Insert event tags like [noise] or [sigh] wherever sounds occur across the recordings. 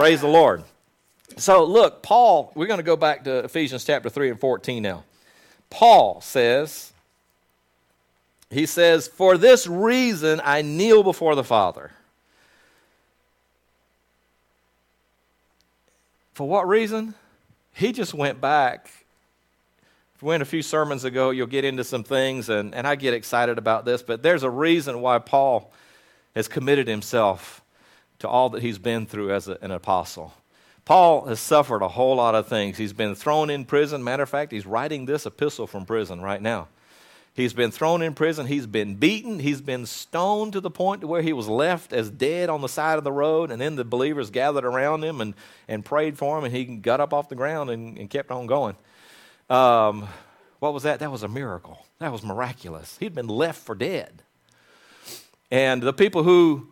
Praise the Lord. So, look, Paul, we're going to go back to Ephesians chapter 3 and 14 now. Paul says, he says, For this reason I kneel before the Father. For what reason? He just went back. We went a few sermons ago, you'll get into some things, and, and I get excited about this, but there's a reason why Paul has committed himself to all that he's been through as a, an apostle. Paul has suffered a whole lot of things. He's been thrown in prison. Matter of fact, he's writing this epistle from prison right now. He's been thrown in prison. He's been beaten. He's been stoned to the point to where he was left as dead on the side of the road. And then the believers gathered around him and, and prayed for him, and he got up off the ground and, and kept on going. Um, what was that? That was a miracle. That was miraculous. He'd been left for dead. And the people who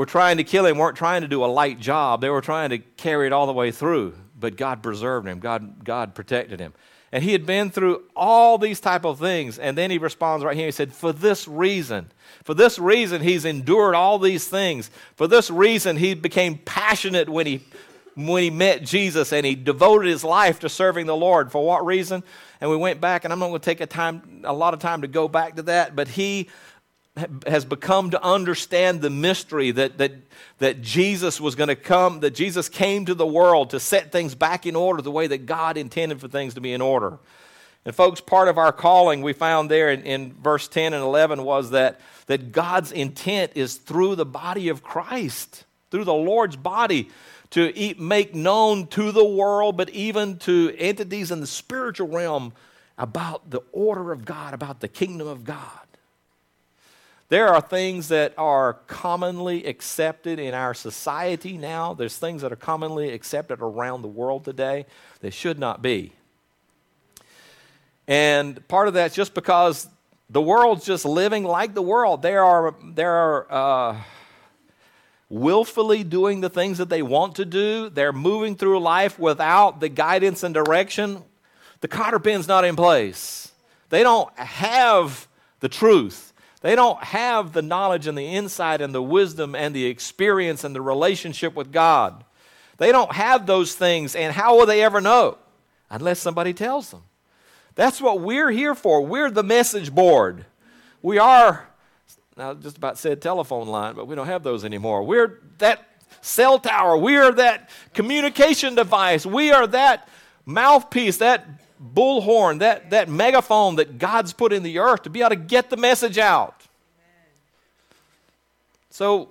were trying to kill him weren't trying to do a light job. They were trying to carry it all the way through. But God preserved him. God, God protected him. And he had been through all these type of things. And then he responds right here. He said, For this reason, for this reason, he's endured all these things. For this reason, he became passionate when he when he met Jesus and he devoted his life to serving the Lord. For what reason? And we went back, and I'm not going to take a time, a lot of time to go back to that, but he has become to understand the mystery that, that, that Jesus was going to come, that Jesus came to the world to set things back in order the way that God intended for things to be in order. And, folks, part of our calling we found there in, in verse 10 and 11 was that, that God's intent is through the body of Christ, through the Lord's body, to eat, make known to the world, but even to entities in the spiritual realm about the order of God, about the kingdom of God. There are things that are commonly accepted in our society now. There's things that are commonly accepted around the world today that should not be. And part of that's just because the world's just living like the world. There are, there are uh, willfully doing the things that they want to do. They're moving through life without the guidance and direction. The cotter pin's not in place. They don't have the truth. They don't have the knowledge and the insight and the wisdom and the experience and the relationship with God. They don't have those things, and how will they ever know? Unless somebody tells them. That's what we're here for. We're the message board. We are, now just about said telephone line, but we don't have those anymore. We're that cell tower. We are that communication device. We are that mouthpiece, that bullhorn, that, that megaphone that God's put in the earth to be able to get the message out. So,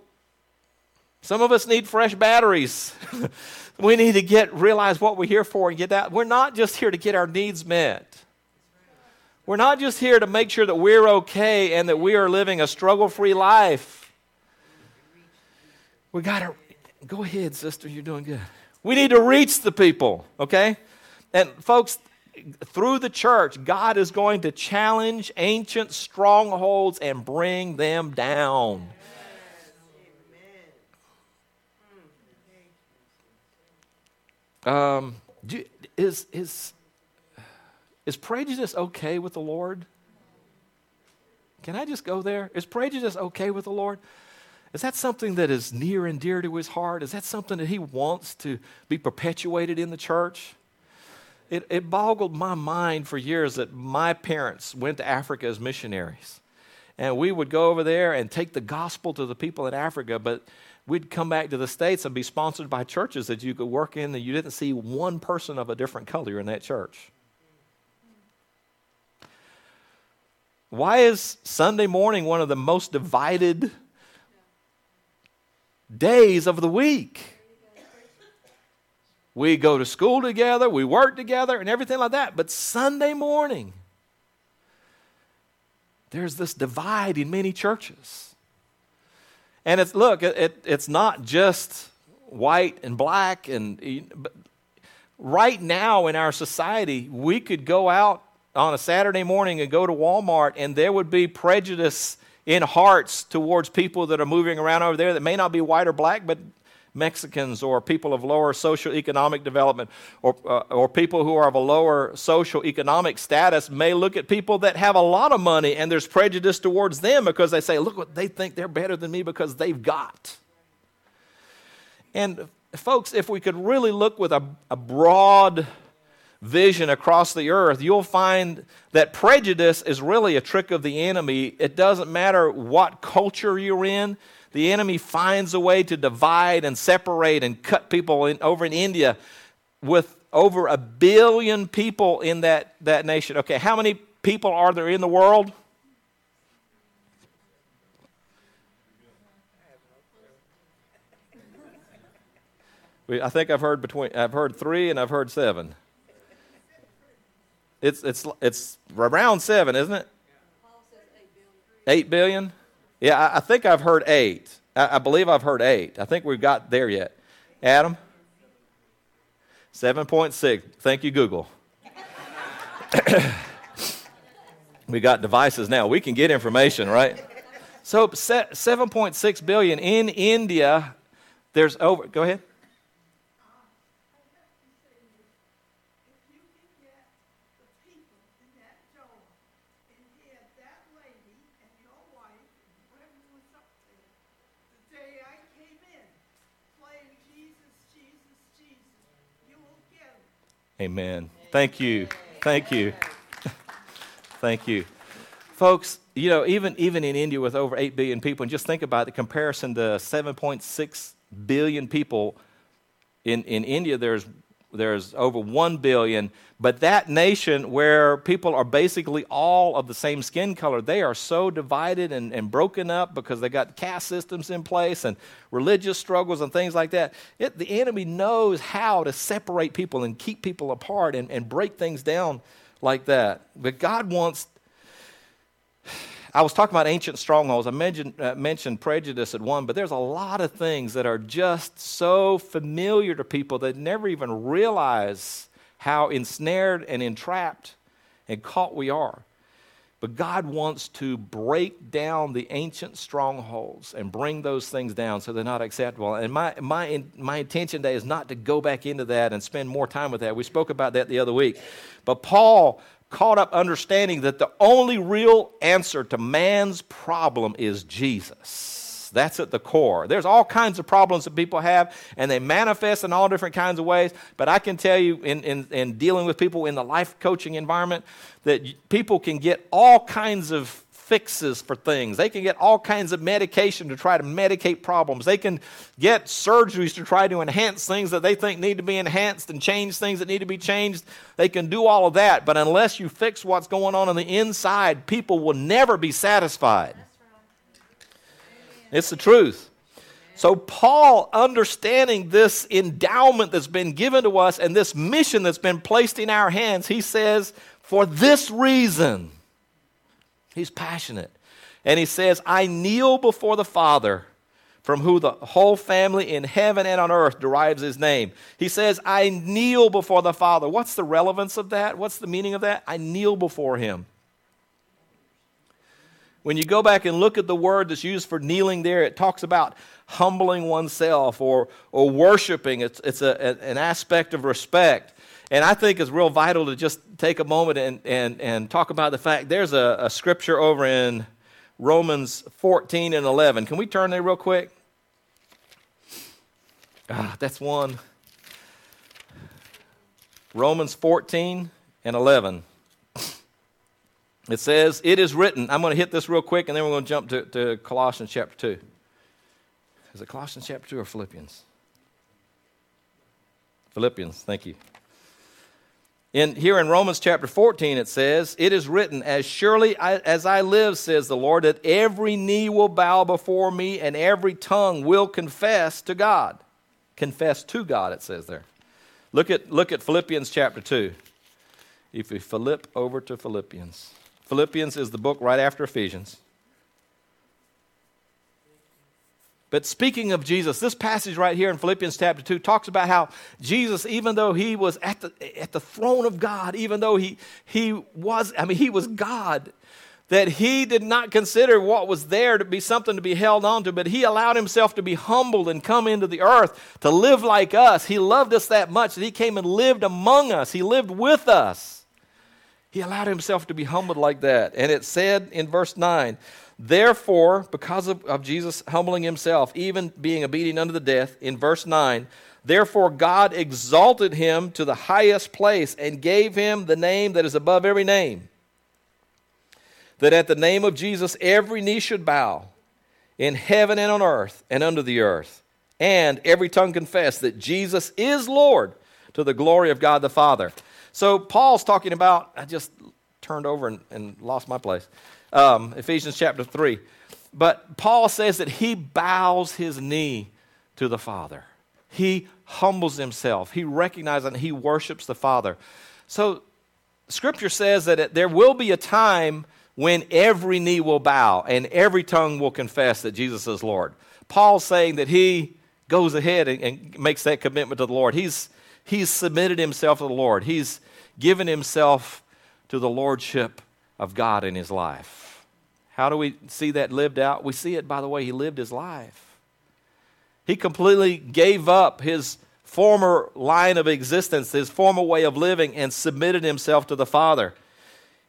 some of us need fresh batteries. [laughs] we need to get realize what we're here for and get that. We're not just here to get our needs met. We're not just here to make sure that we're okay and that we are living a struggle free life. We got to go ahead, sister, you're doing good. We need to reach the people, okay? And folks, through the church, God is going to challenge ancient strongholds and bring them down. Um, do, is, is, is prejudice okay with the Lord? Can I just go there? Is prejudice okay with the Lord? Is that something that is near and dear to his heart? Is that something that he wants to be perpetuated in the church? It, it boggled my mind for years that my parents went to Africa as missionaries. And we would go over there and take the gospel to the people in Africa, but we'd come back to the States and be sponsored by churches that you could work in, and you didn't see one person of a different color in that church. Why is Sunday morning one of the most divided days of the week? We go to school together, we work together, and everything like that. But Sunday morning, there's this divide in many churches. And it's, look, it, it's not just white and black. And right now in our society, we could go out on a Saturday morning and go to Walmart, and there would be prejudice in hearts towards people that are moving around over there that may not be white or black, but Mexicans or people of lower social economic development or, uh, or people who are of a lower social economic status may look at people that have a lot of money and there's prejudice towards them because they say, look what they think they're better than me because they've got. And folks, if we could really look with a, a broad vision across the earth, you'll find that prejudice is really a trick of the enemy. It doesn't matter what culture you're in, the enemy finds a way to divide and separate and cut people in, over in India with over a billion people in that, that nation. Okay, how many people are there in the world? I think I've heard between I've heard three and I've heard seven. It's it's it's around seven, isn't it? Eight billion. Yeah, I, I think I've heard eight. I, I believe I've heard eight. I think we've got there yet. Adam. Seven point six. Thank you, Google. [coughs] we got devices now. We can get information, right? So 7.6 billion in India. There's over. Go ahead. Amen. Thank you. Thank you. [laughs] Thank you. Folks, you know, even, even in India with over 8 billion people, and just think about the comparison to 7.6 billion people. In, in India, there's there's over 1 billion. But that nation where people are basically all of the same skin color, they are so divided and, and broken up because they got caste systems in place and religious struggles and things like that. It, the enemy knows how to separate people and keep people apart and, and break things down like that. But God wants I was talking about ancient strongholds. I mentioned, uh, mentioned prejudice at one, but there's a lot of things that are just so familiar to people that never even realize how ensnared and entrapped and caught we are. But God wants to break down the ancient strongholds and bring those things down so they're not acceptable. And my, my, my intention today is not to go back into that and spend more time with that. We spoke about that the other week. But Paul caught up understanding that the only real answer to man's problem is Jesus. That's at the core. There's all kinds of problems that people have, and they manifest in all different kinds of ways. But I can tell you, in, in, in dealing with people in the life coaching environment, that people can get all kinds of fixes for things. They can get all kinds of medication to try to medicate problems. They can get surgeries to try to enhance things that they think need to be enhanced and change things that need to be changed. They can do all of that, but unless you fix what's going on on the inside, people will never be satisfied. It's the truth. So, Paul, understanding this endowment that's been given to us and this mission that's been placed in our hands, he says, For this reason, He's passionate. And he says, I kneel before the Father, from whom the whole family in heaven and on earth derives his name. He says, I kneel before the Father. What's the relevance of that? What's the meaning of that? I kneel before him. When you go back and look at the word that's used for kneeling there, it talks about humbling oneself or, or worshiping. It's, it's a, an aspect of respect. And I think it's real vital to just take a moment and, and, and talk about the fact there's a, a scripture over in Romans 14 and 11. Can we turn there real quick? Ah, that's one. Romans 14 and 11. It says, It is written. I'm going to hit this real quick and then we're going to jump to, to Colossians chapter 2. Is it Colossians chapter 2 or Philippians? Philippians, thank you. In, here in Romans chapter 14, it says, It is written, As surely I, as I live, says the Lord, that every knee will bow before me and every tongue will confess to God. Confess to God, it says there. Look at, look at Philippians chapter 2. If we flip over to Philippians, Philippians is the book right after Ephesians. But speaking of Jesus, this passage right here in Philippians chapter 2 talks about how Jesus, even though he was at the, at the throne of God, even though he, he was, I mean, he was God, that he did not consider what was there to be something to be held on to, but he allowed himself to be humbled and come into the earth to live like us. He loved us that much that he came and lived among us, he lived with us. He allowed himself to be humbled like that. And it said in verse 9, Therefore, because of, of Jesus humbling himself, even being obedient unto the death, in verse 9, Therefore, God exalted him to the highest place and gave him the name that is above every name. That at the name of Jesus every knee should bow in heaven and on earth and under the earth, and every tongue confess that Jesus is Lord to the glory of God the Father. So, Paul's talking about, I just turned over and, and lost my place, um, Ephesians chapter 3. But Paul says that he bows his knee to the Father. He humbles himself. He recognizes and he worships the Father. So, Scripture says that there will be a time when every knee will bow and every tongue will confess that Jesus is Lord. Paul's saying that he goes ahead and, and makes that commitment to the Lord. He's, he's submitted himself to the Lord, he's given himself to the lordship of God in his life. How do we see that lived out? We see it by the way he lived his life. He completely gave up his former line of existence, his former way of living, and submitted himself to the Father.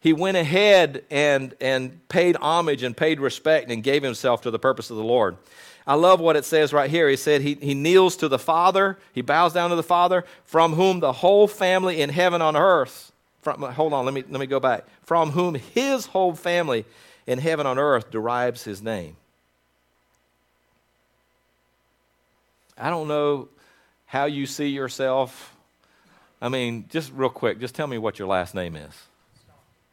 He went ahead and, and paid homage and paid respect and gave himself to the purpose of the Lord. I love what it says right here. He said he, he kneels to the Father, he bows down to the Father, from whom the whole family in heaven on earth, from, hold on, let me, let me go back. From whom his whole family in heaven on earth derives his name. I don't know how you see yourself. I mean, just real quick, just tell me what your last name is.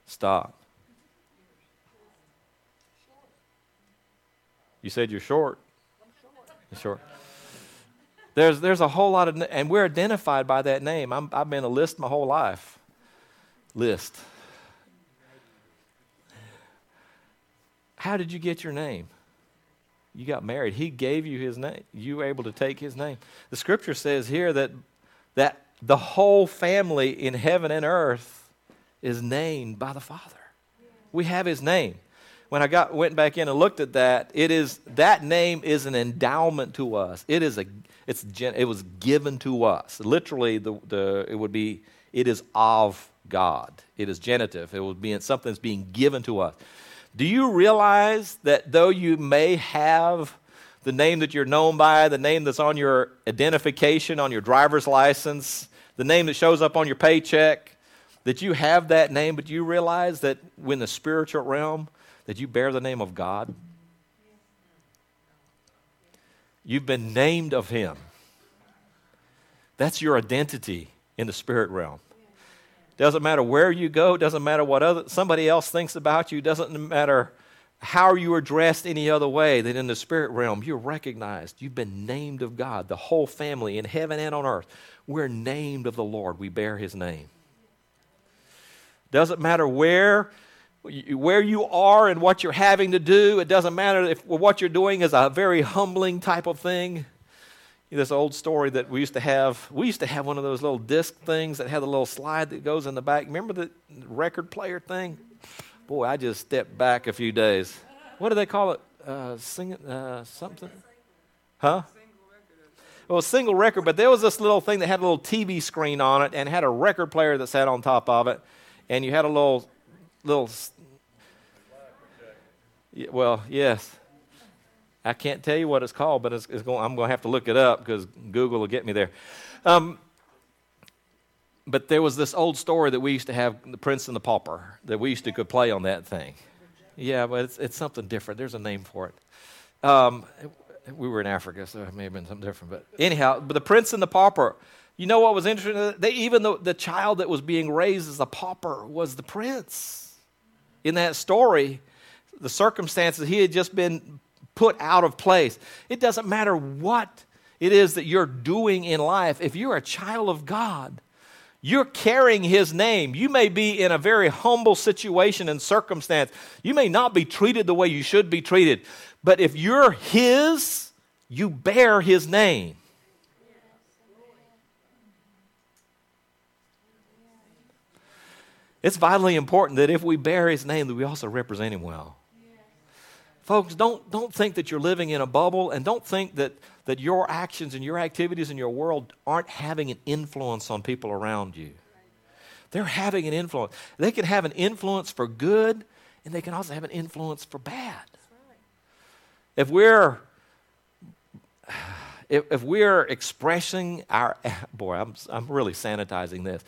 Stop. You said you're short. Short. There's, there's a whole lot of, and we're identified by that name. i have been a list my whole life. List. How did you get your name? you got married. He gave you his name. You were able to take his name. The scripture says here that, that the whole family in heaven and earth is named by the Father. We have his name. When I got went back in and looked at that, it is that name is an endowment to us. It is a it's it was given to us. Literally, the, the it would be it is of God. It is genitive. It would be something that's being given to us. Do you realize that though you may have the name that you're known by, the name that's on your identification, on your driver's license, the name that shows up on your paycheck, that you have that name, but do you realize that in the spiritual realm, that you bear the name of God? You've been named of Him. That's your identity in the spirit realm. Doesn't matter where you go, doesn't matter what other, somebody else thinks about you, doesn't matter how you are dressed any other way, that in the spirit realm, you're recognized. You've been named of God, the whole family in heaven and on earth. We're named of the Lord. We bear his name. Doesn't matter where where you are and what you're having to do. It doesn't matter if what you're doing is a very humbling type of thing this old story that we used to have. We used to have one of those little disc things that had a little slide that goes in the back. Remember the record player thing? Boy, I just stepped back a few days. What do they call it? Uh, sing, uh, something? Huh? Well, a single record, but there was this little thing that had a little TV screen on it and had a record player that sat on top of it, and you had a little, little. Well, yes. I can't tell you what it's called, but it's, it's going, I'm going to have to look it up because Google will get me there. Um, but there was this old story that we used to have, The Prince and the Pauper, that we used to could play on that thing. Yeah, but it's, it's something different. There's a name for it. Um, we were in Africa, so it may have been something different. But anyhow, but The Prince and the Pauper, you know what was interesting? They, even the, the child that was being raised as a pauper was the prince. In that story, the circumstances, he had just been put out of place. It doesn't matter what it is that you're doing in life. If you're a child of God, you're carrying his name. You may be in a very humble situation and circumstance. You may not be treated the way you should be treated. But if you're his, you bear his name. It's vitally important that if we bear his name, that we also represent him well. Folks, don't, don't think that you're living in a bubble and don't think that, that your actions and your activities in your world aren't having an influence on people around you. They're having an influence. They can have an influence for good, and they can also have an influence for bad. If we're [sighs] if, if we're expressing our [sighs] boy, I'm I'm really sanitizing this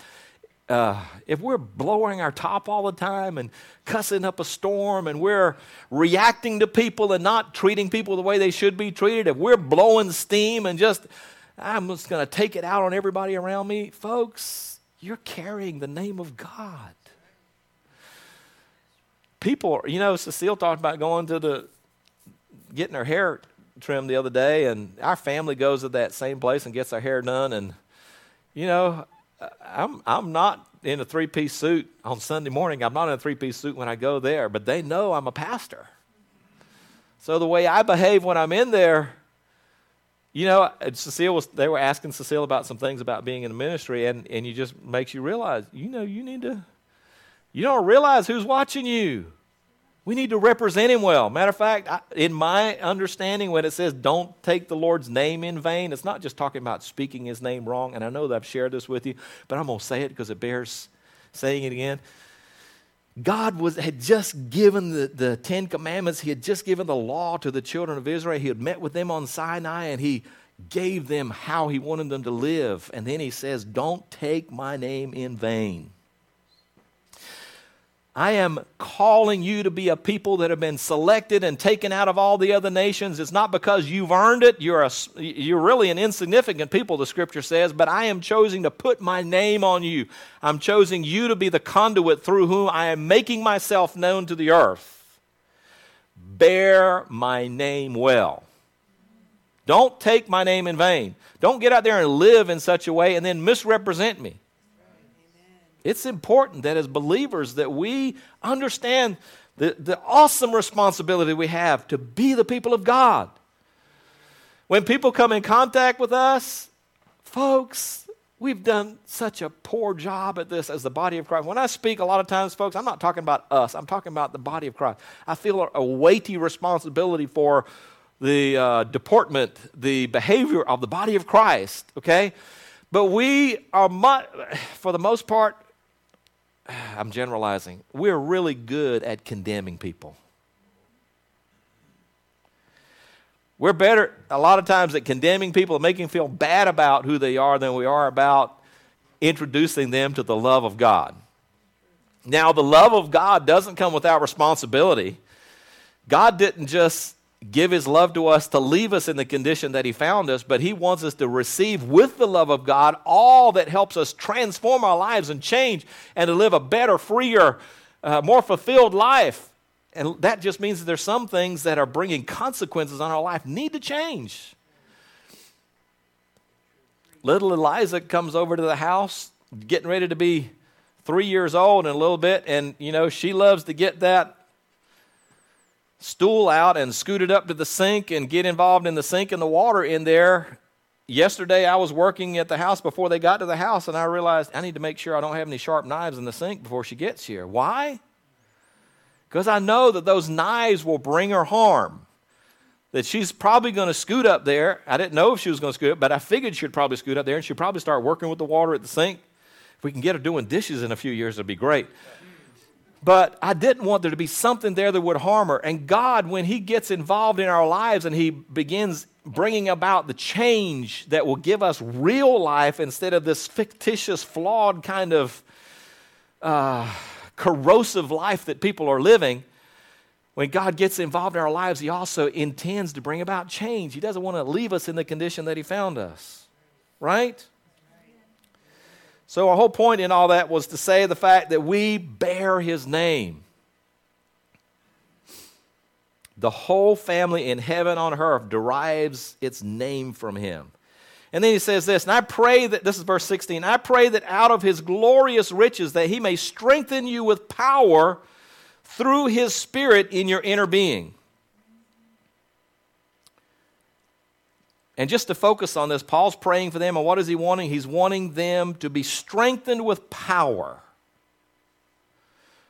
uh, if we're blowing our top all the time and cussing up a storm and we're reacting to people and not treating people the way they should be treated, if we're blowing steam and just, I'm just going to take it out on everybody around me, folks, you're carrying the name of God. People, you know, Cecile talked about going to the, getting her hair trimmed the other day, and our family goes to that same place and gets our hair done. And, you know, I'm, I'm not in a three piece suit on Sunday morning. I'm not in a three piece suit when I go there, but they know I'm a pastor. So the way I behave when I'm in there, you know, Cecile was, they were asking Cecile about some things about being in the ministry, and, and you just makes you realize, you know, you need to, you don't realize who's watching you. We need to represent him well. Matter of fact, I, in my understanding, when it says don't take the Lord's name in vain, it's not just talking about speaking his name wrong. And I know that I've shared this with you, but I'm going to say it because it bears saying it again. God was, had just given the, the Ten Commandments, He had just given the law to the children of Israel. He had met with them on Sinai and He gave them how He wanted them to live. And then He says, Don't take my name in vain. I am calling you to be a people that have been selected and taken out of all the other nations. It's not because you've earned it. You're, a, you're really an insignificant people, the scripture says, but I am choosing to put my name on you. I'm choosing you to be the conduit through whom I am making myself known to the earth. Bear my name well. Don't take my name in vain. Don't get out there and live in such a way and then misrepresent me. It's important that as believers that we understand the, the awesome responsibility we have to be the people of God. When people come in contact with us, folks, we've done such a poor job at this as the body of Christ. When I speak a lot of times, folks, I'm not talking about us, I'm talking about the body of Christ. I feel a, weighty responsibility for the uh, deportment, the behavior of the body of Christ, okay? But we are, for the most part, [sighs] I'm generalizing, we're really good at condemning people. We're better a lot of times at condemning people and making them feel bad about who they are than we are about introducing them to the love of God. Now, the love of God doesn't come without responsibility. God didn't just give his love to us to leave us in the condition that he found us, but he wants us to receive with the love of God all that helps us transform our lives and change and to live a better, freer, uh, more fulfilled life. And that just means that there's some things that are bringing consequences on our life need to change. Little Eliza comes over to the house, getting ready to be three years old in a little bit, and you know, she loves to get that stool out and scoot it up to the sink and get involved in the sink and the water in there. Yesterday, I was working at the house before they got to the house, and I realized I need to make sure I don't have any sharp knives in the sink before she gets here. Why? Because I know that those knives will bring her harm. That she's probably going to scoot up there. I didn't know if she was going to scoot up, but I figured she'd probably scoot up there and she'd probably start working with the water at the sink. If we can get her doing dishes in a few years, it'd be great. But I didn't want there to be something there that would harm her. And God, when He gets involved in our lives and He begins bringing about the change that will give us real life instead of this fictitious, flawed kind of uh, corrosive life that people are living, when God gets involved in our lives, He also intends to bring about change. He doesn't want to leave us in the condition that He found us. Right? So, our whole point in all that was to say the fact that we bear his name. The whole family in heaven on earth derives its name from him. And then he says this, and I pray that, this is verse 16, I pray that out of his glorious riches that he may strengthen you with power through his spirit in your inner being And just to focus on this, Paul's praying for them, and what is he wanting? He's wanting them to be strengthened with power.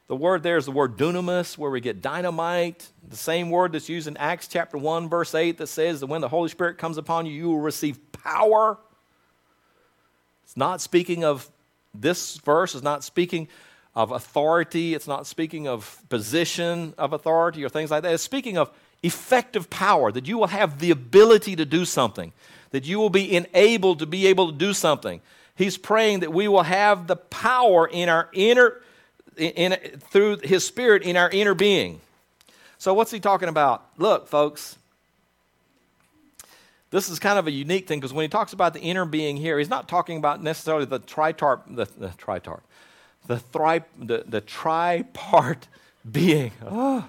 The word there is the word dunamis, where we get dynamite. The same word that's used in Acts chapter 1, verse 8, that says that when the Holy Spirit comes upon you, you will receive power. It's not speaking of this verse is not speaking of authority, it's not speaking of position of authority or things like that. It's speaking of effective power, that you will have the ability to do something, that you will be enabled to be able to do something. He's praying that we will have the power in our inner, in, in, through His Spirit in our inner being. So, what's he talking about? Look, folks, this is kind of a unique thing because when he talks about the inner being here, he's not talking about necessarily the tritarp, the, the tritarp, the, thri, the, the tripart [laughs] being. Oh,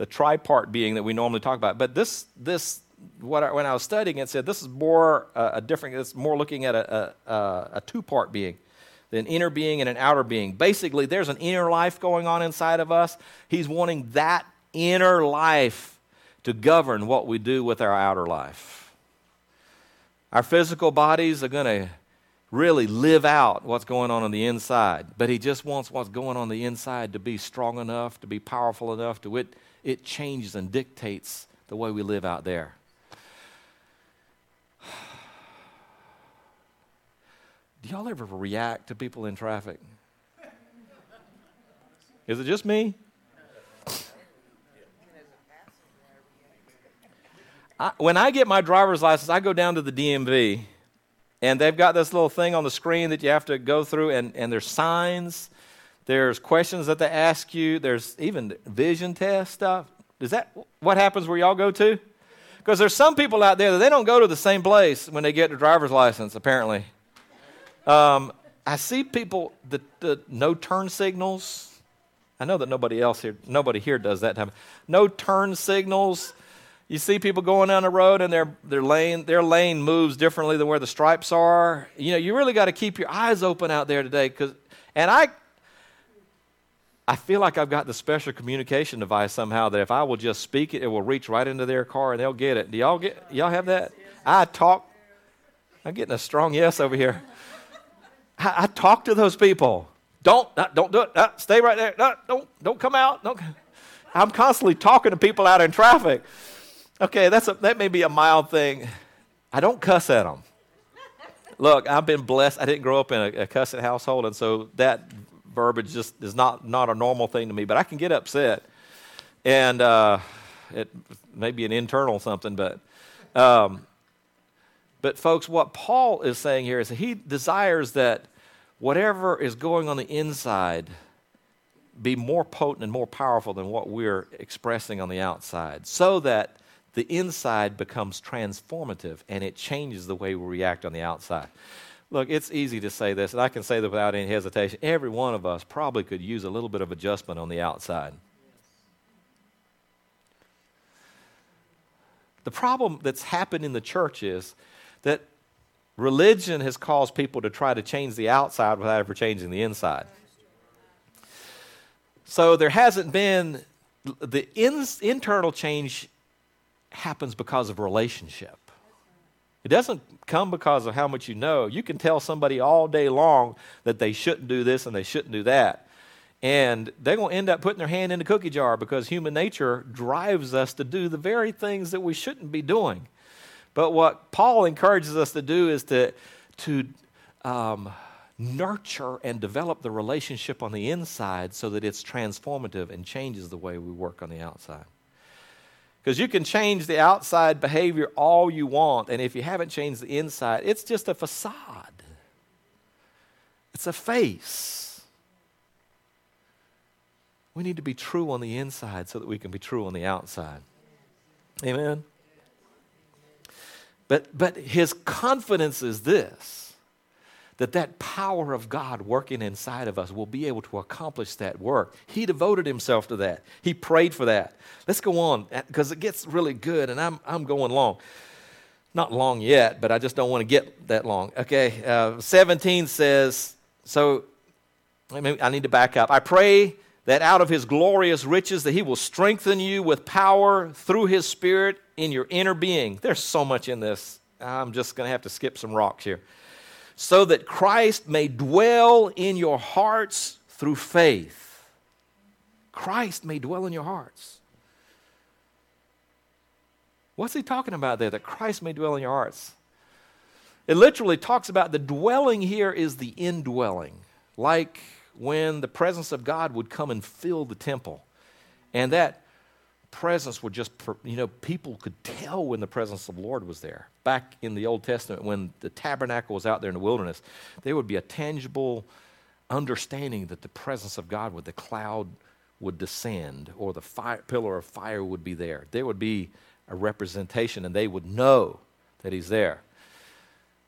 the tripart being that we normally talk about. But this, this what I, when I was studying it, said this is more uh, a different, it's more looking at a, a, a two part being an inner being and an outer being. Basically, there's an inner life going on inside of us. He's wanting that inner life to govern what we do with our outer life. Our physical bodies are going to really live out what's going on on the inside, but He just wants what's going on the inside to be strong enough, to be powerful enough to it, it changes and dictates the way we live out there. [sighs] Do y'all ever react to people in traffic? Is it just me? I, when I get my driver's license, I go down to the DMV, and they've got this little thing on the screen that you have to go through, and, and there's signs, there's questions that they ask you, there's even vision test stuff. Is that what happens where y'all go to? Because there's some people out there that they don't go to the same place when they get their driver's license, apparently. Um, I see people that no turn signals. I know that nobody else here, nobody here does that type. No turn signals. You see people going down the road and their, their, lane, their lane moves differently than where the stripes are. You know, you really got to keep your eyes open out there today. Cause, and I, I feel like I've got the special communication device somehow that if I will just speak it, it will reach right into their car and they'll get it. Do y'all get y'all have that? I talk. I'm getting a strong yes over here. I, I talk to those people. Don't uh, don't do it. Uh, stay right there. Uh, don't don't come out. Don't. I'm constantly talking to people out in traffic. Okay, that's a, that may be a mild thing. I don't cuss at them. Look, I've been blessed. I didn't grow up in a, a cussing household, and so that verbiage just is not, not a normal thing to me. But I can get upset, and uh, it may be an internal something. But, um, but folks, what Paul is saying here is he desires that whatever is going on the inside be more potent and more powerful than what we're expressing on the outside, so that the inside becomes transformative and it changes the way we react on the outside. Look, it's easy to say this, and I can say that without any hesitation. Every one of us probably could use a little bit of adjustment on the outside. The problem that's happened in the church is that religion has caused people to try to change the outside without ever changing the inside. So there hasn't been the in, internal change happens because of relationship. It doesn't come because of how much you know. You can tell somebody all day long that they shouldn't do this and they shouldn't do that. And they're going to end up putting their hand in the cookie jar because human nature drives us to do the very things that we shouldn't be doing. But what Paul encourages us to do is to, to um, nurture and develop the relationship on the inside so that it's transformative and changes the way we work on the outside. Because you can change the outside behavior all you want, and if you haven't changed the inside, it's just a facade. It's a face. We need to be true on the inside so that we can be true on the outside. Amen. But but his confidence is this that that power of God working inside of us will be able to accomplish that work. He devoted himself to that. He prayed for that. Let's go on because it gets really good and I'm, I'm going long. Not long yet, but I just don't want to get that long. Okay, uh, 17 says, so I need to back up. I pray that out of his glorious riches that he will strengthen you with power through his spirit in your inner being. There's so much in this. I'm just going to have to skip some rocks here so that Christ may dwell in your hearts through faith. Christ may dwell in your hearts. What's he talking about there? That Christ may dwell in your hearts. It literally talks about the dwelling here is the indwelling, like when the presence of God would come and fill the temple. And that presence would just, you know, people could tell when the presence of the Lord was there. Back in the Old Testament, when the tabernacle was out there in the wilderness, there would be a tangible understanding that the presence of God with the cloud would descend or the fire, pillar of fire would be there. There would be a representation and they would know that He's there.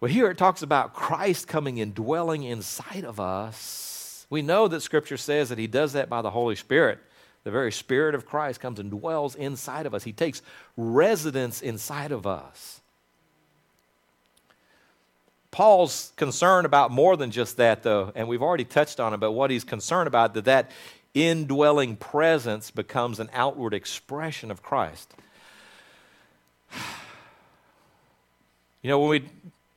Well, here it talks about Christ coming and dwelling inside of us. We know that Scripture says that He does that by the Holy Spirit. The very Spirit of Christ comes and dwells inside of us. He takes residence inside of us. Paul's concerned about more than just that, though, and we've already touched on it, but what he's concerned about that that indwelling presence becomes an outward expression of Christ. You know, when we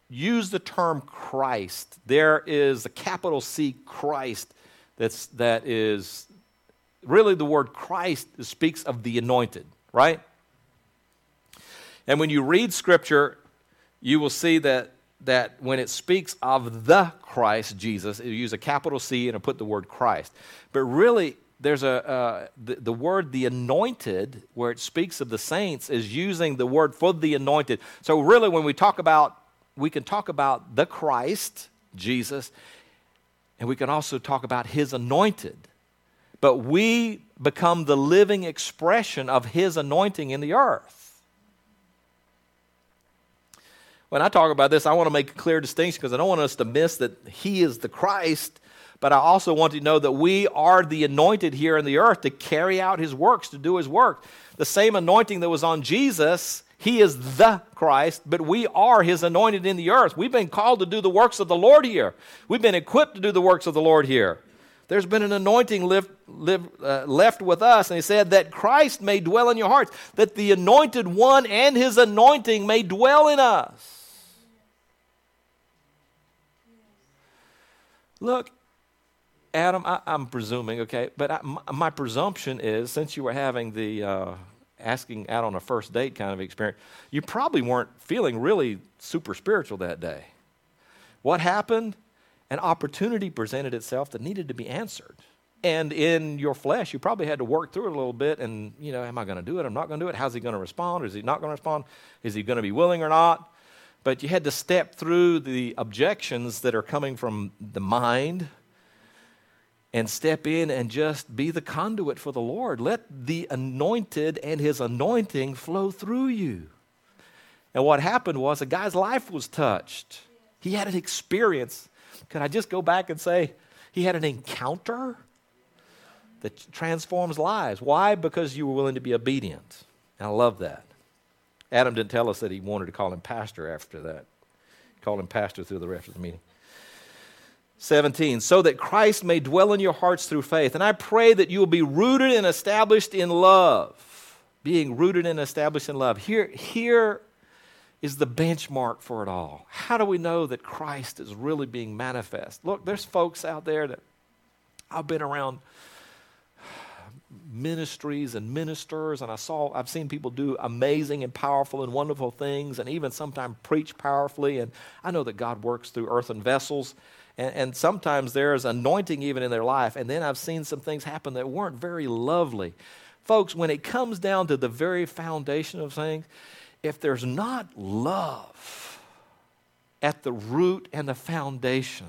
use the term Christ, there is a capital C Christ that's, that is really the word Christ speaks of the anointed, right? And when you read Scripture, you will see that, that when it speaks of the Christ, Jesus, it use a capital C and put the word Christ. But really, there's a uh, the, the word the anointed where it speaks of the saints is using the word for the anointed so really when we talk about we can talk about the christ jesus and we can also talk about his anointed but we become the living expression of His anointing in the earth. When I talk about this, I want to make a clear distinction because I don't want us to miss that He is the Christ, but I also want you to know that we are the anointed here in the earth to carry out His works, to do His work. The same anointing that was on Jesus he is the Christ, but we are his anointed in the earth. We've been called to do the works of the Lord here. We've been equipped to do the works of the Lord here there's been an anointing live, live, uh, left with us. And he said that Christ may dwell in your hearts, that the anointed one and his anointing may dwell in us. Look, Adam, I, am presuming, okay, but I, my, my, presumption is since you were having the uh, asking out on a first date kind of experience, you probably weren't feeling really super spiritual that day. What happened? An opportunity presented itself that needed to be answered. And in your flesh, you probably had to work through it a little bit and, you know, am I going to do it? I'm not going to do it. How's he going to respond? Is he not going to respond? Is he going to be willing or not? But you had to step through the objections that are coming from the mind and step in and just be the conduit for the Lord. Let the anointed and his anointing flow through you. And what happened was a guy's life was touched. He had an experience could I just go back and say he had an encounter that transforms lives? Why? Because you were willing to be obedient. And I love that. Adam didn't tell us that he wanted to call him pastor after that. He called him pastor through the rest of the meeting. 17, so that Christ may dwell in your hearts through faith. And I pray that you will be rooted and established in love. Being rooted and established in love. Here, here is the benchmark for it all. How do we know that Christ is really being manifest? Look, there's folks out there that I've been around ministries and ministers and I saw I've seen people do amazing and powerful and wonderful things and even sometimes preach powerfully and I know that God works through earthen vessels and, and sometimes there's anointing even in their life and then I've seen some things happen that weren't very lovely. Folks, when it comes down to the very foundation of things, if there's not love at the root and the foundation,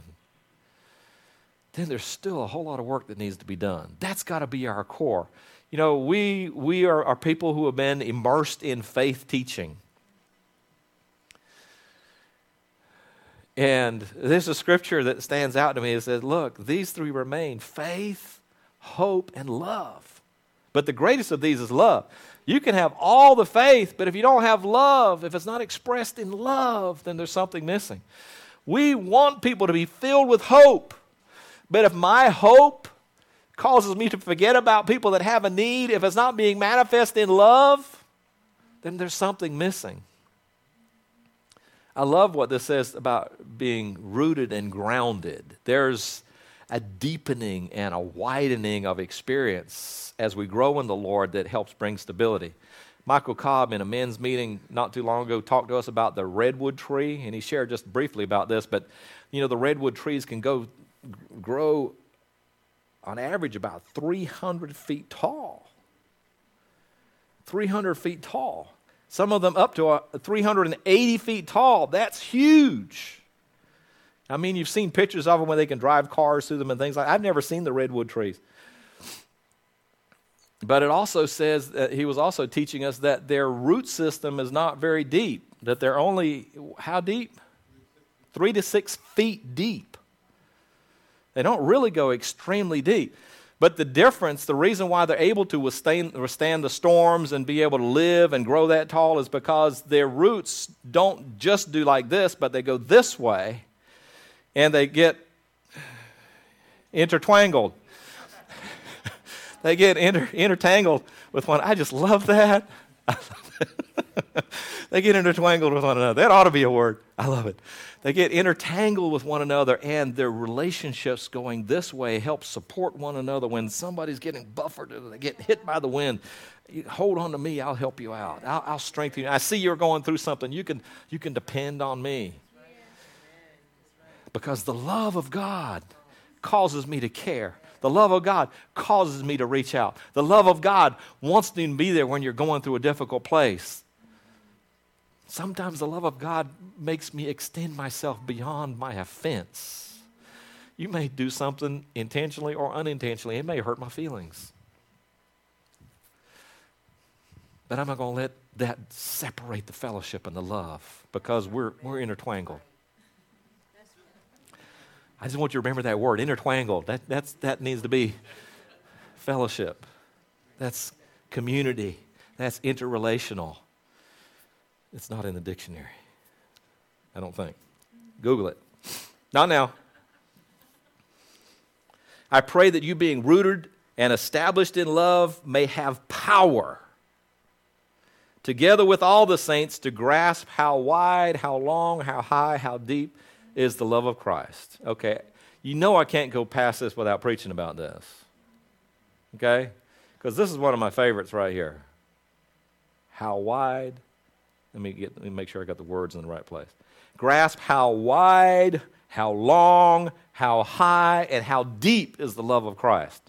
then there's still a whole lot of work that needs to be done. That's got to be our core. You know, we, we are, are people who have been immersed in faith teaching. And there's a scripture that stands out to me. It says, Look, these three remain faith, hope, and love. But the greatest of these is love. You can have all the faith, but if you don't have love, if it's not expressed in love, then there's something missing. We want people to be filled with hope. But if my hope causes me to forget about people that have a need, if it's not being manifest in love, then there's something missing. I love what this says about being rooted and grounded. There's a deepening and a widening of experience as we grow in the Lord that helps bring stability. Michael Cobb, in a men's meeting not too long ago, talked to us about the redwood tree, and he shared just briefly about this. But, you know, the redwood trees can go grow on average about 300 feet tall. 300 feet tall. Some of them up to uh, 380 feet tall. That's huge. I mean, you've seen pictures of them where they can drive cars through them and things like I've never seen the redwood trees. But it also says that he was also teaching us that their root system is not very deep, that they're only, how deep? Three to six feet deep. They don't really go extremely deep. But the difference, the reason why they're able to withstand, withstand the storms and be able to live and grow that tall is because their roots don't just do like this, but they go this way and they get intertwangled. [laughs] they get inter, intertangled with one. I just love that. [laughs] [laughs] they get intertwangled with one another. That ought to be a word. I love it. They get intertangled with one another, and their relationships going this way help support one another. When somebody's getting buffeted, they get hit by the wind. Hold on to me. I'll help you out. I'll, I'll strengthen you. I see you're going through something. You can, you can depend on me. Because the love of God causes me to care. The love of God causes me to reach out. The love of God wants me to be there when you're going through a difficult place. Sometimes the love of God makes me extend myself beyond my offense. You may do something intentionally or unintentionally, it may hurt my feelings. But I'm not going to let that separate the fellowship and the love because we're, we're intertwangled. I just want you to remember that word, intertwangled. That, that's, that needs to be fellowship. That's community. That's interrelational. It's not in the dictionary. I don't think. Google it. Not now. I pray that you, being rooted and established in love, may have power, together with all the saints, to grasp how wide, how long, how high, how deep is the love of Christ. Okay, you know I can't go past this without preaching about this. Okay? Because this is one of my favorites right here. How wide, let me, get, let me make sure I got the words in the right place. Grasp how wide, how long, how high, and how deep is the love of Christ.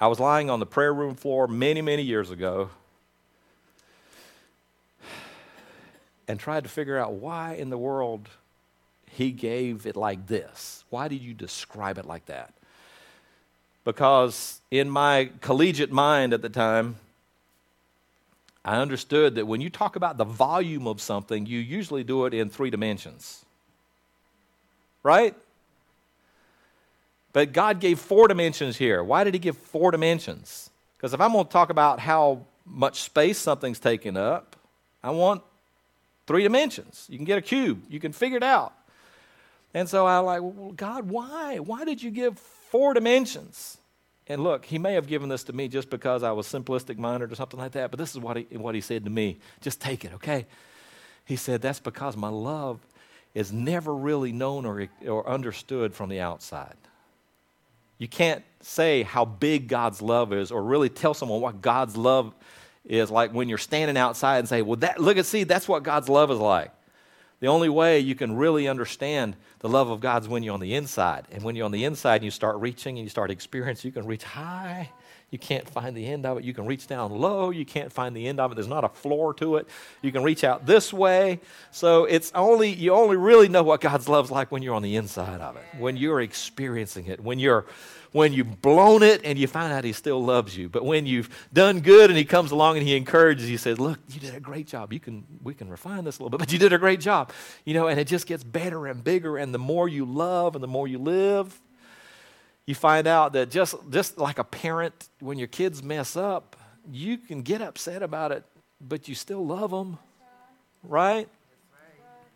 I was lying on the prayer room floor many, many years ago and tried to figure out why in the world he gave it like this. Why did you describe it like that? Because in my collegiate mind at the time, I understood that when you talk about the volume of something, you usually do it in three dimensions. Right? But God gave four dimensions here. Why did He give four dimensions? Because if I'm going to talk about how much space something's taking up, I want three dimensions. You can get a cube, you can figure it out. And so I like, well, God, why? Why did you give four dimensions? And look, he may have given this to me just because I was simplistic minded or something like that, but this is what he, what he said to me. Just take it, okay? He said, That's because my love is never really known or, or understood from the outside. You can't say how big God's love is or really tell someone what God's love is like when you're standing outside and say, Well, that, look and see, that's what God's love is like. The only way you can really understand the love of God is when you're on the inside. And when you're on the inside and you start reaching and you start experiencing, you can reach high. You can't find the end of it. You can reach down low. You can't find the end of it. There's not a floor to it. You can reach out this way. So it's only, you only really know what God's love's like when you're on the inside of it, when you're experiencing it, when you're when you've blown it and you find out he still loves you. But when you've done good and he comes along and he encourages you, says, Look, you did a great job. You can, we can refine this a little bit, but you did a great job. You know, and it just gets better and bigger. And the more you love and the more you live, you find out that just, just like a parent, when your kids mess up, you can get upset about it, but you still love them, right?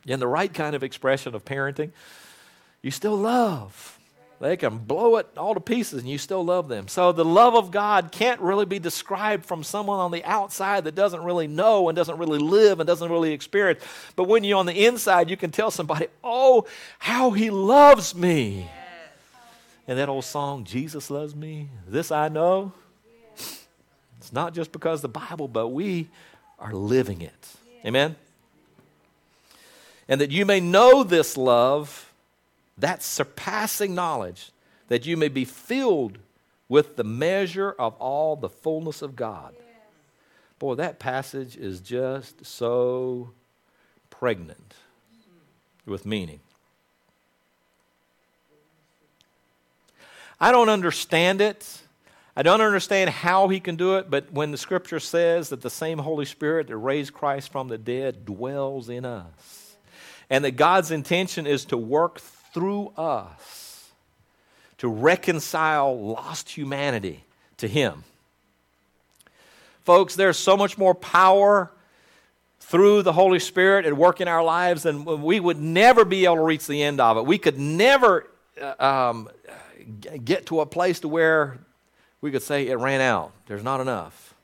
In the right kind of expression of parenting, you still love. They can blow it all to pieces and you still love them. So the love of God can't really be described from someone on the outside that doesn't really know and doesn't really live and doesn't really experience. But when you're on the inside, you can tell somebody, oh, how he loves me. And that old song, Jesus loves me, this I know. It's Not just because the Bible, but we are living it. Amen? And that you may know this love, that surpassing knowledge, that you may be filled with the measure of all the fullness of God. Boy, that passage is just so pregnant with meaning. I don't understand it. I don't understand how he can do it, but when the scripture says that the same Holy Spirit that raised Christ from the dead dwells in us, and that God's intention is to work through us to reconcile lost humanity to him. Folks, there's so much more power through the Holy Spirit at work in our lives, and we would never be able to reach the end of it. We could never uh, um, get to a place to where we could say it ran out. There's not enough.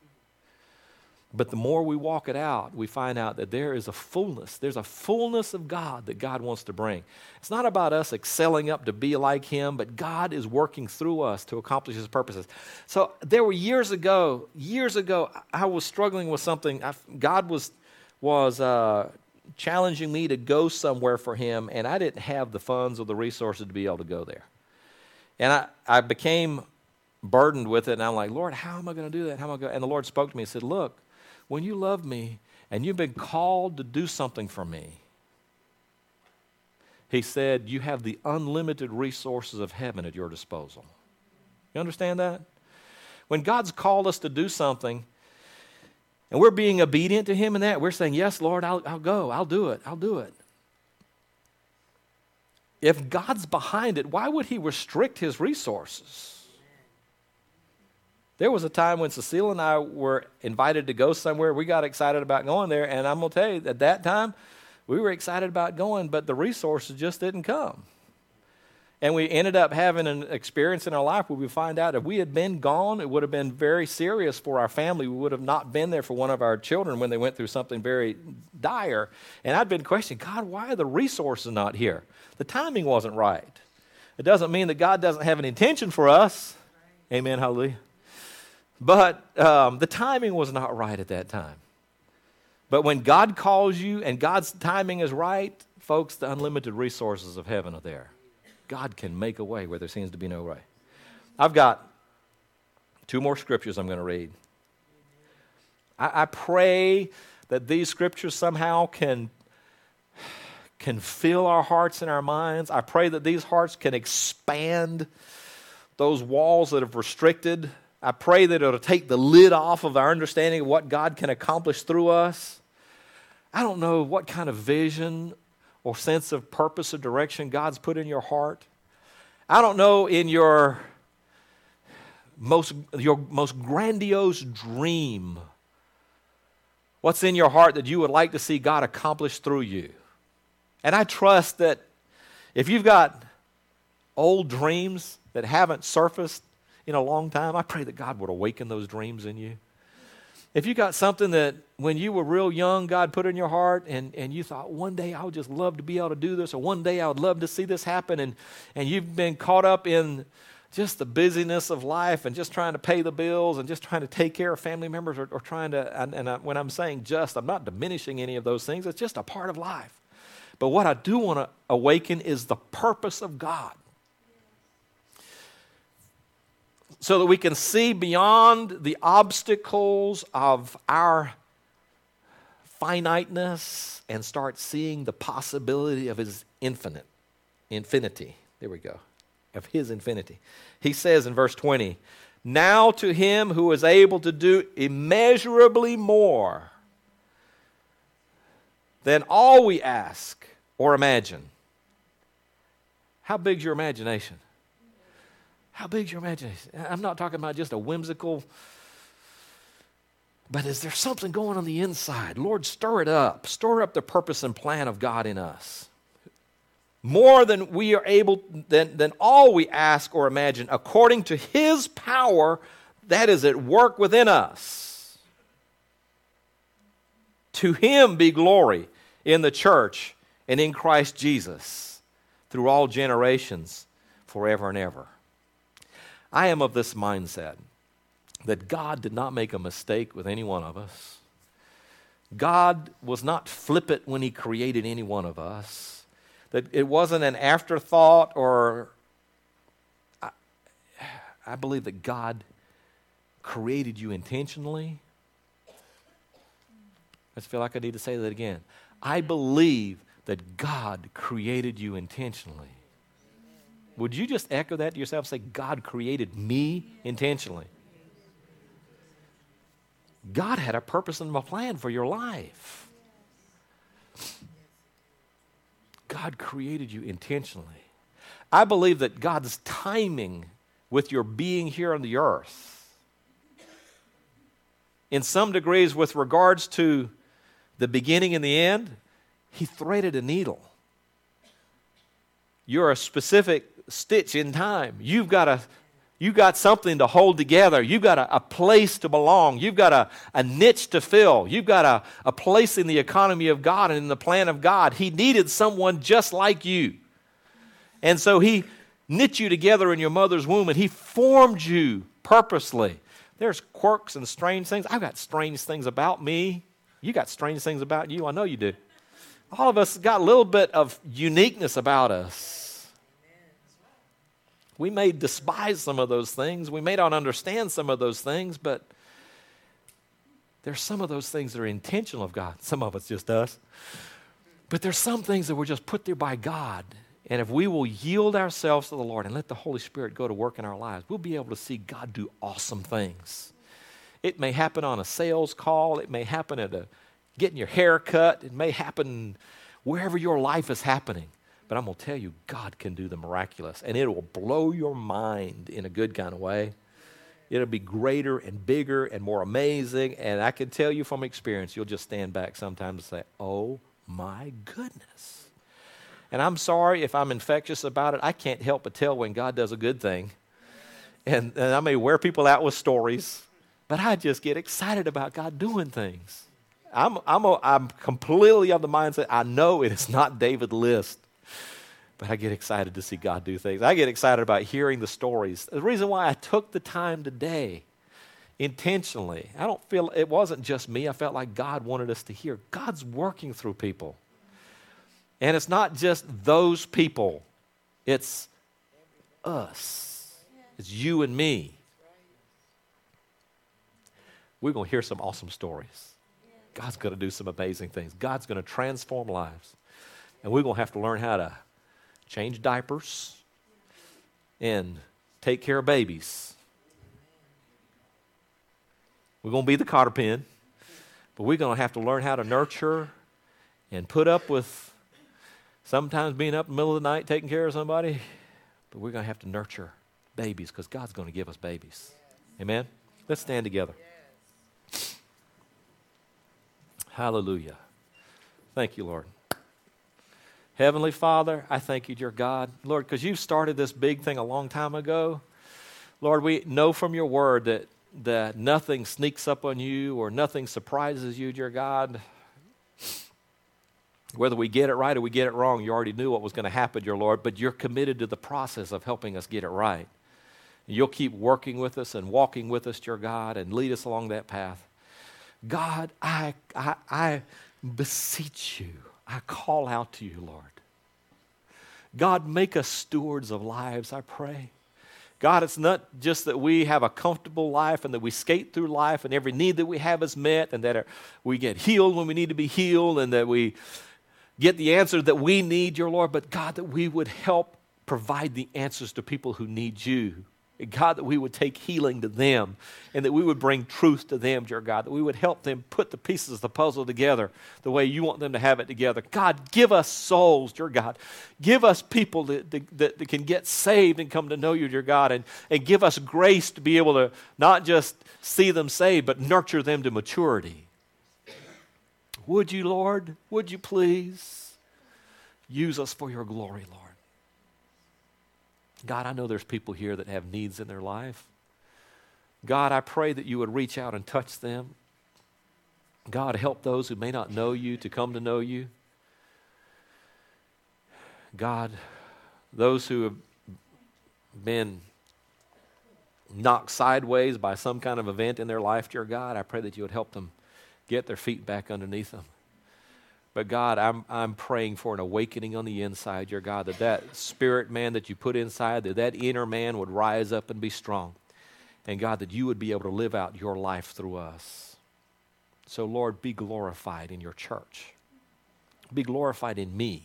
But the more we walk it out, we find out that there is a fullness. There's a fullness of God that God wants to bring. It's not about us excelling up to be like Him, but God is working through us to accomplish His purposes. So there were years ago, years ago, I was struggling with something. I, God was was uh, challenging me to go somewhere for Him, and I didn't have the funds or the resources to be able to go there. And I, I became burdened with it, and I'm like, Lord, how am I going to do that? How am I going? And the Lord spoke to me and said, Look when you love me and you've been called to do something for me, he said, you have the unlimited resources of heaven at your disposal. You understand that? When God's called us to do something, and we're being obedient to Him in that, we're saying, Yes, Lord, I'll, I'll go, I'll do it, I'll do it. If God's behind it, why would He restrict His resources? There was a time when Cecile and I were invited to go somewhere. We got excited about going there, and I'm going to tell you, at that time, we were excited about going, but the resources just didn't come. And we ended up having an experience in our life where we find out if we had been gone, it would have been very serious for our family. We would have not been there for one of our children when they went through something very dire. And I'd been questioning, God, why are the resources not here? The timing wasn't right. It doesn't mean that God doesn't have an intention for us. Amen. Hallelujah. But um, the timing was not right at that time. But when God calls you and God's timing is right, folks, the unlimited resources of heaven are there. God can make a way where there seems to be no way. I've got two more scriptures I'm going to read. I, I pray that these scriptures somehow can, can fill our hearts and our minds. I pray that these hearts can expand those walls that have restricted I pray that it'll take the lid off of our understanding of what God can accomplish through us. I don't know what kind of vision or sense of purpose or direction God's put in your heart. I don't know in your most, your most grandiose dream what's in your heart that you would like to see God accomplish through you. And I trust that if you've got old dreams that haven't surfaced in a long time, I pray that God would awaken those dreams in you. If you got something that when you were real young, God put in your heart, and, and you thought, one day I would just love to be able to do this, or one day I would love to see this happen, and, and you've been caught up in just the busyness of life and just trying to pay the bills and just trying to take care of family members or, or trying to, and, and I, when I'm saying just, I'm not diminishing any of those things. It's just a part of life. But what I do want to awaken is the purpose of God so that we can see beyond the obstacles of our finiteness and start seeing the possibility of his infinite infinity. There we go. Of his infinity. He says in verse 20 now to him who is able to do immeasurably more than all we ask or imagine. How big's your imagination how big's your imagination? I'm not talking about just a whimsical, but is there something going on the inside? Lord, stir it up. Stir up the purpose and plan of God in us. More than we are able, than, than all we ask or imagine, according to His power that is at work within us. To Him be glory in the church and in Christ Jesus through all generations, forever and ever. I am of this mindset that God did not make a mistake with any one of us. God was not flippant when He created any one of us. That it wasn't an afterthought or. I, I believe that God created you intentionally. I just feel like I need to say that again. I believe that God created you intentionally. Would you just echo that to yourself? Say, God created me intentionally. God had a purpose and a plan for your life. God created you intentionally. I believe that God's timing with your being here on the earth, in some degrees, with regards to the beginning and the end, He threaded a needle. You're a specific stitch in time. You've got a You've got something to hold together. You've got a, a place to belong. You've got a, a niche to fill. You've got a, a place in the economy of God and in the plan of God. He needed someone just like you. And so He knit you together in your mother's womb and He formed you purposely. There's quirks and strange things. I've got strange things about me. You got strange things about you. I know you do. All of us got a little bit of uniqueness about us. We may despise some of those things. We may not understand some of those things, but there's some of those things that are intentional of God. Some of it's just us. But there's some things that were just put there by God. And if we will yield ourselves to the Lord and let the Holy Spirit go to work in our lives, we'll be able to see God do awesome things. It may happen on a sales call, it may happen at a getting your hair cut, it may happen wherever your life is happening. But I'm going to tell you, God can do the miraculous, and it will blow your mind in a good kind of way. It'll be greater and bigger and more amazing. And I can tell you from experience, you'll just stand back sometimes and say, Oh my goodness. And I'm sorry if I'm infectious about it. I can't help but tell when God does a good thing. And, and I may wear people out with stories, but I just get excited about God doing things. I'm, I'm, a, I'm completely of the mindset I know it is not David List but I get excited to see God do things. I get excited about hearing the stories. The reason why I took the time today intentionally, I don't feel it wasn't just me. I felt like God wanted us to hear. God's working through people. And it's not just those people, it's us, it's you and me. We're going to hear some awesome stories. God's going to do some amazing things. God's going to transform lives. And we're going to have to learn how to change diapers, and take care of babies. We're going to be the cotter pin, but we're going to have to learn how to nurture and put up with sometimes being up in the middle of the night taking care of somebody, but we're going to have to nurture babies because God's going to give us babies. Amen? Let's stand together. Hallelujah. Thank you, Lord. Heavenly Father, I thank you, dear God. Lord, because you started this big thing a long time ago. Lord, we know from your word that, that nothing sneaks up on you or nothing surprises you, dear God. Whether we get it right or we get it wrong, you already knew what was going to happen, dear Lord, but you're committed to the process of helping us get it right. You'll keep working with us and walking with us, dear God, and lead us along that path. God, I, I, I beseech you I call out to you, Lord. God, make us stewards of lives, I pray. God, it's not just that we have a comfortable life and that we skate through life and every need that we have is met and that we get healed when we need to be healed and that we get the answer that we need, your Lord, but God, that we would help provide the answers to people who need you. God, that we would take healing to them and that we would bring truth to them, dear God, that we would help them put the pieces of the puzzle together the way you want them to have it together. God, give us souls, dear God. Give us people that, that, that can get saved and come to know you, dear God, and, and give us grace to be able to not just see them saved, but nurture them to maturity. Would you, Lord? Would you please use us for your glory, Lord? God, I know there's people here that have needs in their life. God, I pray that you would reach out and touch them. God, help those who may not know you to come to know you. God, those who have been knocked sideways by some kind of event in their life, dear God. I pray that you would help them get their feet back underneath them. But God, I'm, I'm praying for an awakening on the inside, your God, that that spirit man that you put inside, that that inner man would rise up and be strong. And God, that you would be able to live out your life through us. So, Lord, be glorified in your church. Be glorified in me.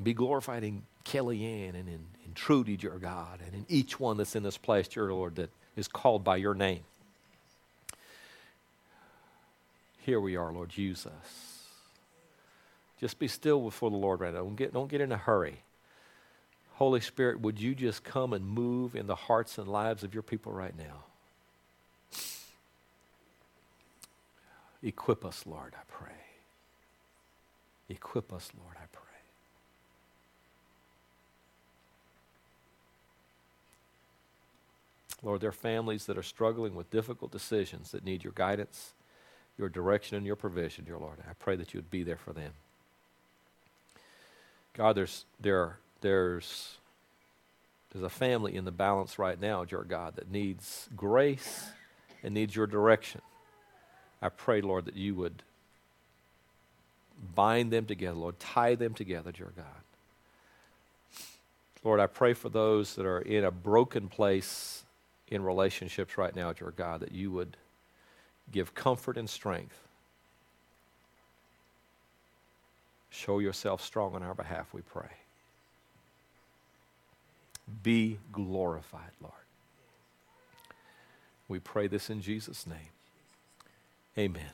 Be glorified in Kellyanne and in, in Trudy, your God, and in each one that's in this place, dear Lord, that is called by your name. Here we are, Lord. Use us. Just be still before the Lord right now. Don't get, don't get in a hurry. Holy Spirit, would you just come and move in the hearts and lives of your people right now? Equip us, Lord, I pray. Equip us, Lord, I pray. Lord, there are families that are struggling with difficult decisions that need your guidance, your direction, and your provision, dear Lord. I pray that you would be there for them. God, there's, there, there's, there's a family in the balance right now, dear God, that needs grace and needs your direction. I pray, Lord, that you would bind them together, Lord, tie them together, dear God. Lord, I pray for those that are in a broken place in relationships right now, dear God, that you would give comfort and strength. Show yourself strong on our behalf, we pray. Be glorified, Lord. We pray this in Jesus' name. Amen.